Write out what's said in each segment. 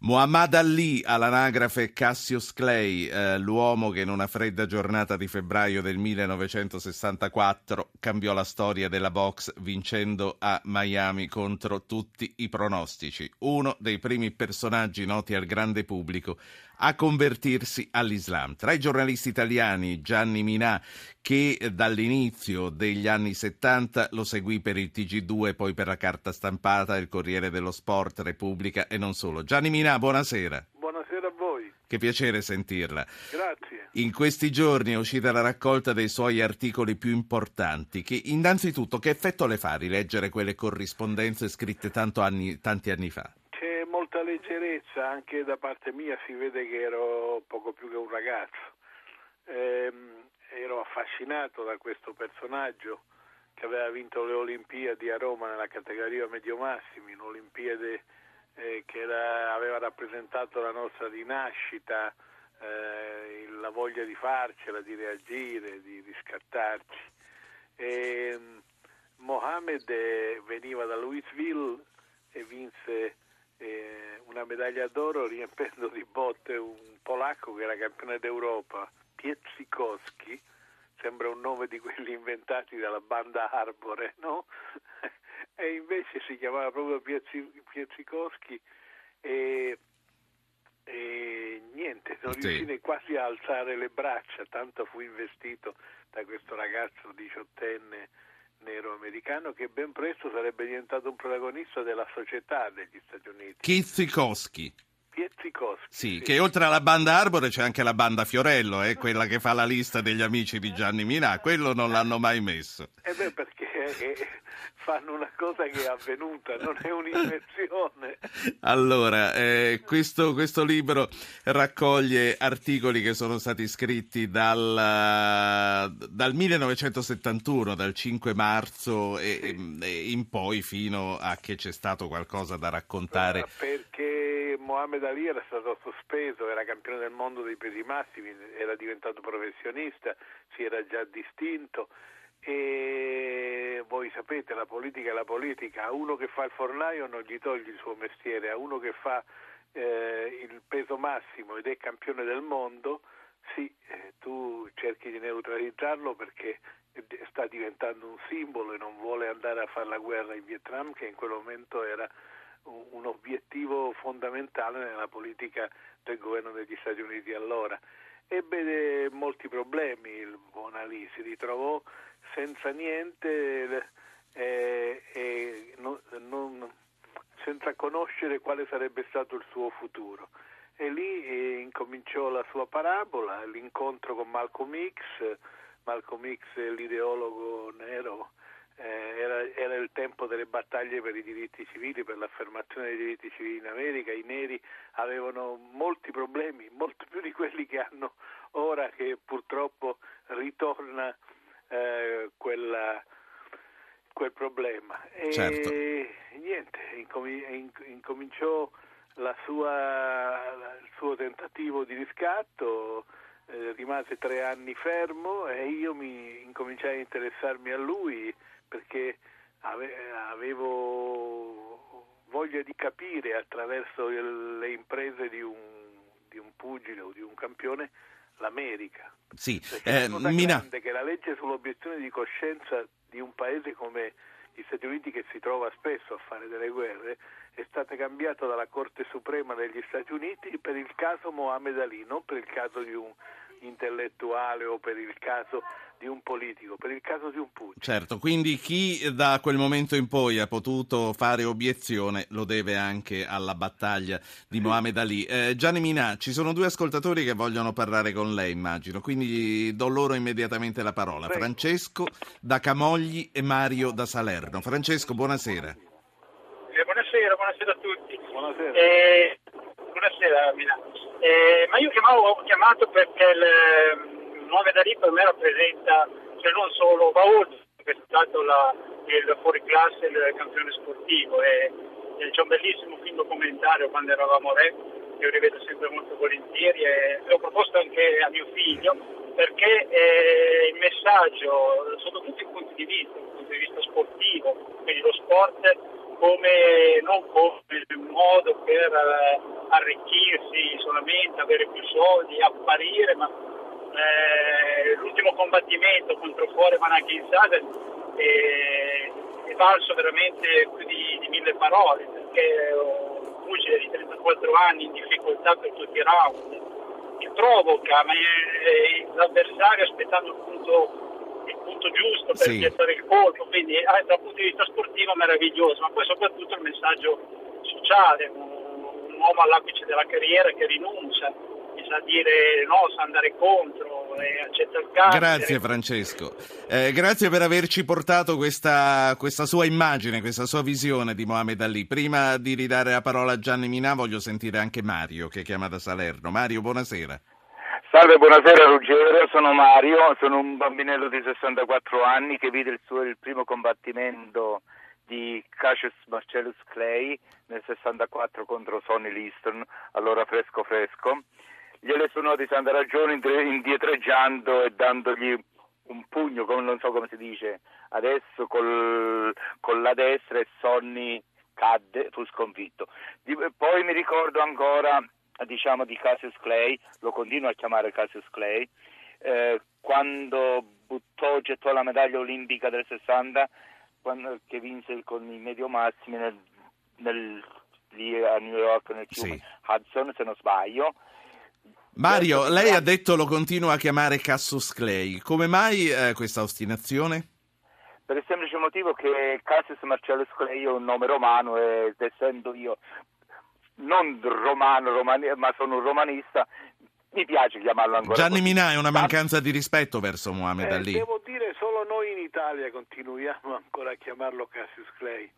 Muhammad Ali all'anagrafe Cassius Clay, eh, l'uomo che in una fredda giornata di febbraio del 1964 cambiò la storia della box vincendo a Miami contro tutti i pronostici. Uno dei primi personaggi noti al grande pubblico a convertirsi all'Islam. Tra i giornalisti italiani Gianni Minà, che dall'inizio degli anni 70 lo seguì per il TG2, poi per la carta stampata, il Corriere dello Sport, Repubblica e non solo. Gianni Minà, buonasera. Buonasera a voi. Che piacere sentirla. Grazie. In questi giorni è uscita la raccolta dei suoi articoli più importanti. Che, innanzitutto, che effetto le fa rileggere quelle corrispondenze scritte anni, tanti anni fa? Molta leggerezza, anche da parte mia si vede che ero poco più che un ragazzo. Eh, ero affascinato da questo personaggio che aveva vinto le Olimpiadi a Roma nella categoria medio-massimi, un'Olimpiade eh, che era, aveva rappresentato la nostra rinascita, eh, la voglia di farcela, di reagire, di riscattarci. E, Mohamed eh, veniva da Louisville e vinse eh, una medaglia d'oro riempendo di botte un polacco che era campione d'Europa, Pietrzykowski, sembra un nome di quelli inventati dalla banda Arbore, no? e invece si chiamava proprio Pietrzykowski e, e niente, non sì. riuscì quasi a alzare le braccia, tanto fu investito da questo ragazzo diciottenne nero americano che ben presto sarebbe diventato un protagonista della società degli Stati Uniti. Kitzikowski. Pietzikowski. Sì, sì, che oltre alla banda Arbore c'è anche la banda Fiorello, eh, quella che fa la lista degli amici di Gianni Minà, quello non l'hanno mai messo. Eh beh, perché eh, fanno una cosa che è avvenuta, non è un'invenzione. allora, eh, questo, questo, libro raccoglie articoli che sono stati scritti dal, dal 1971, dal 5 marzo e, e, in poi fino a che c'è stato qualcosa da raccontare. Perché Mohamed Ali era stato sospeso, era campione del mondo dei pesi massimi, era diventato professionista, si era già distinto e voi sapete la politica è la politica, a uno che fa il fornaio non gli togli il suo mestiere, a uno che fa eh, il peso massimo ed è campione del mondo, sì, eh, tu cerchi di neutralizzarlo perché sta diventando un simbolo e non vuole andare a fare la guerra in Vietnam che in quel momento era un, obiettivo fondamentale nella politica del governo degli Stati Uniti allora. Ebbe molti problemi il buon Ali, si ritrovò senza niente eh, eh, non, non, senza conoscere quale sarebbe stato il suo futuro. E lì eh, incominciò la sua parabola, l'incontro con Malcolm X, Malcolm X l'ideologo nero, eh, era, era, il tempo delle battaglie per i diritti civili, per l'affermazione dei diritti civili in America, i neri avevano molti problemi, molto più di quelli che hanno ora che purtroppo ritorna eh, quella, quel problema. E certo. niente, incomi- incominciò sua, il suo tentativo di riscatto, eh, rimase tre anni fermo e io mi incominciai a interessarmi a lui perché ave- avevo voglia di capire attraverso il, le imprese di un, di un pugile o di un campione l'America. Sì, eh, la Mina... che la legge sull'obiezione di coscienza di un paese come gli Stati Uniti che si trova spesso a fare delle guerre è stata cambiata dalla Corte Suprema degli Stati Uniti per il caso Mohammed Ali, non per il caso di un intellettuale o per il caso di un politico, per il caso di un pugile. Certo, quindi chi da quel momento in poi ha potuto fare obiezione lo deve anche alla battaglia di Mohamed Ali. Eh, Gianni Minà, ci sono due ascoltatori che vogliono parlare con lei, immagino, quindi do loro immediatamente la parola. Prego. Francesco da Camogli e Mario da Salerno. Francesco, buonasera. Eh, buonasera, buonasera a tutti. Buonasera. Eh, buonasera Minà. Eh, ma io chiamavo, ho chiamato perché il 9 da lì per me rappresenta, cioè non solo, oltre che è stato la, il fuoriclasse, il campione sportivo e, e c'è un bellissimo film documentario quando eravamo re, che io rivedo sempre molto volentieri e l'ho proposto anche a mio figlio perché eh, il messaggio, sotto tutti i punti di vista, dal punto di vista sportivo, quindi lo sport, come, non come modo per eh, arricchirsi solamente, avere più soldi, apparire, ma eh, l'ultimo combattimento contro Foreman anche in Sade è, è valso veramente più di, di mille parole, perché un pugile di 34 anni in difficoltà per tutti i round, che provoca ma è, è l'avversario aspettando il punto il punto giusto per sì. piazzare il colpo, quindi eh, dal punto di vista sportivo meraviglioso, ma poi soprattutto il messaggio sociale, un, un uomo all'apice della carriera che rinuncia, sa dire no, sa andare contro e accetta il carcere. Grazie Francesco, eh, grazie per averci portato questa, questa, sua immagine, questa sua visione di Mohamed Ali. Prima di ridare la parola a Gianni Minà voglio sentire anche Mario che chiama da Salerno. Mario, buonasera. Salve, buonasera Ruggero, sono Mario, sono un bambinello di 64 anni che vide il, suo, il primo combattimento di Cassius Marcellus Clay nel 64 contro Sonny Liston, allora fresco fresco. Gliele sono di santa ragione indietreggiando e dandogli un pugno, come non so come si dice adesso, col, con la destra e Sonny cadde, fu sconfitto. Poi mi ricordo ancora diciamo, di Cassius Clay, lo continuo a chiamare Cassius Clay, eh, quando buttò, gettò la medaglia olimpica del 60, quando, che vinse con i medio massimi nel, nel, lì a New York nel fiume sì. Hudson, se non sbaglio. Mario, lei ha detto lo continua a chiamare Cassius Clay, come mai eh, questa ostinazione? Per il semplice motivo che Cassius Marcellus Clay è un nome romano ed essendo io non romano, romani, ma sono un romanista, mi piace chiamarlo ancora Gianni. Minà è una mancanza di rispetto verso Mohamed eh, Ali. Devo dire, solo noi in Italia continuiamo ancora a chiamarlo Cassius Clay.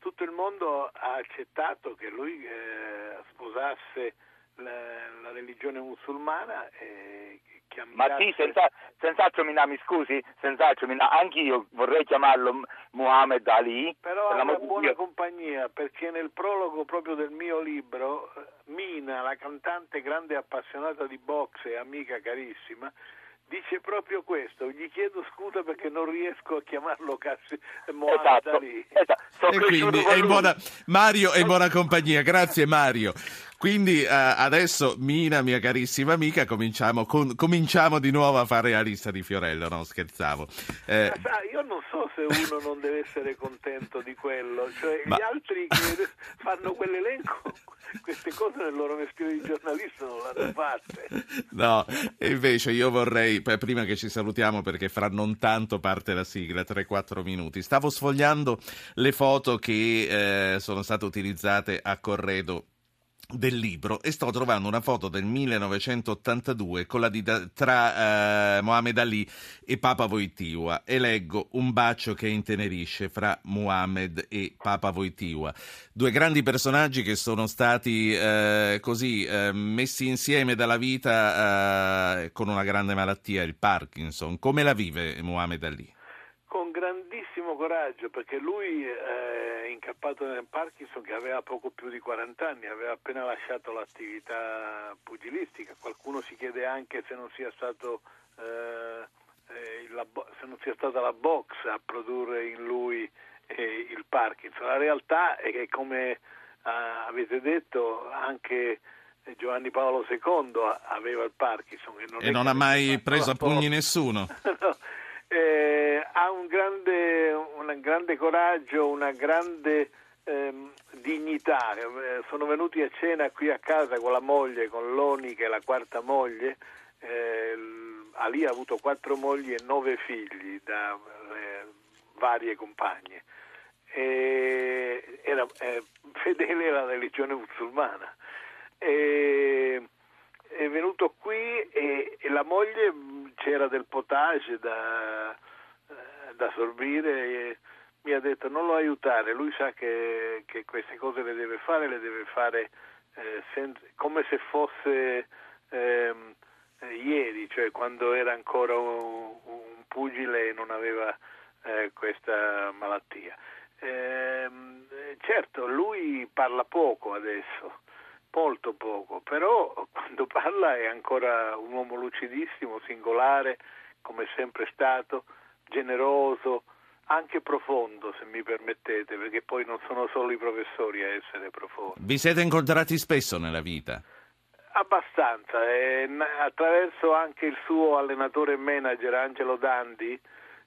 Tutto il mondo ha accettato che lui eh, sposasse la, la, religione musulmana e ma sì, senza, senz'altro Minà, mi scusi, senz'altro Minà, anch'io vorrei chiamarlo Muhammad Ali. Però è una buona compagnia, perché nel prologo proprio del mio libro, eh, Mina, la cantante grande appassionata di box e amica carissima, dice proprio questo. Gli chiedo scusa perché non riesco a chiamarlo Cassi Mohamed esatto, Ali. Esatto. E quindi è in buona, Mario è in buona compagnia. Grazie Mario. Quindi uh, adesso, Mina, mia carissima amica, cominciamo, con, cominciamo, di nuovo a fare la lista di Fiorello, no scherzavo. Eh, sa, io non so se uno non deve essere contento di quello, cioè ma... gli altri che fanno quell'elenco, queste cose nel loro mestiere di giornalista non l'hanno fatte. No, invece io vorrei, prima che ci salutiamo perché fra non tanto parte la sigla, 3-4 minuti, stavo sfogliando le foto che eh, sono state utilizzate a Corredo del libro e sto trovando una foto del 1982 con la dita tra eh, Mohamed Ali e Papa Voitiwa e leggo un bacio che intenerisce fra Mohamed e Papa Voitiwa due grandi personaggi che sono stati eh, così eh, messi insieme dalla vita eh, con una grande malattia il Parkinson come la vive Mohamed Ali? Coraggio perché lui è incappato nel Parkinson che aveva poco più di 40 anni, aveva appena lasciato l'attività pugilistica. Qualcuno si chiede anche se non sia stato eh, eh la, se non sia stata la box a produrre in lui eh, il Parkinson. La realtà è che come eh, avete detto anche Giovanni Paolo II aveva il Parkinson e non, e non ha mai preso a pugni nessuno. no eh, ha un grande, un grande, coraggio, una grande ehm, dignità. Eh, sono venuti a cena qui a casa con la moglie, con Loni che è la quarta moglie. Eh, Ali ha avuto quattro mogli e nove figli da eh, varie compagne. E era eh, fedele alla religione musulmana. E, è venuto qui e, e la moglie c'era del potage da, eh, da sorbire e mi ha detto non lo aiutare, lui sa che, che queste cose le deve fare, le deve fare eh, senza, come se fosse ehm, eh, ieri, cioè quando era ancora un, un pugile e non aveva eh, questa malattia. Ehm, certo, lui parla poco adesso, molto poco, però quando parla è ancora un uomo lucidissimo, singolare, come sempre stato, generoso, anche profondo, se mi permettete, perché poi non sono solo i professori a essere profondi. Vi siete incontrati spesso nella vita? Abbastanza, e attraverso anche il suo allenatore e manager Angelo Dandi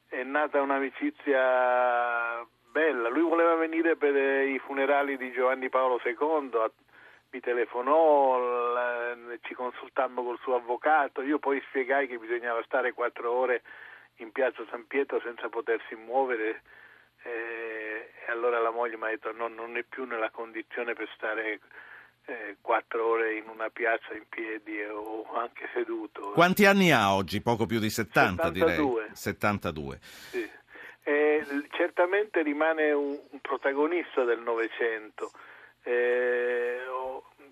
è nata un'amicizia bella. Lui voleva venire per i funerali di Giovanni Paolo II, mi telefonò, ci consultammo col suo avvocato, io poi spiegai che bisognava stare quattro ore in piazza San Pietro senza potersi muovere eh, e allora la moglie mi ha detto no, non è più nella condizione per stare eh, quattro ore in una piazza in piedi o anche seduto. Quanti anni ha oggi? Poco più di 70 72. direi. 72. Sì. Eh, certamente rimane un, un protagonista del Novecento. Eh,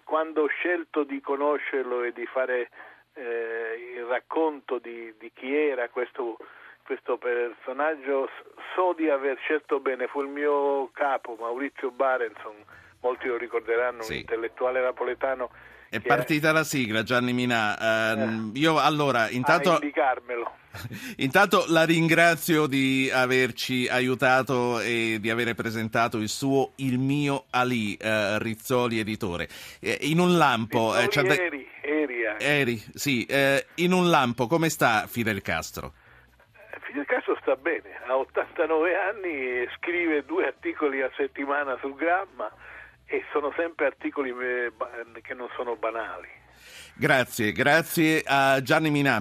quando ho scelto di conoscerlo e di fare eh, il racconto di, di chi era questo, questo, personaggio, so di aver scelto bene, fu il mio capo Maurizio Barenson, molti lo ricorderanno, sì. un intellettuale napoletano. È partita la sigla, Gianni Minà. Uh, io allora, intanto... A indicarmelo. Intanto la ringrazio di averci aiutato e di aver presentato il suo Il mio Ali, eh, Rizzoli editore. Eh, in un lampo... Eh, eri, eri, eri, sì. Eh, in un lampo, come sta Fidel Castro? Fidel Castro sta bene, ha 89 anni, scrive due articoli a settimana sul Gramma e sono sempre articoli eh, che non sono banali. Grazie, grazie a Gianni Minà.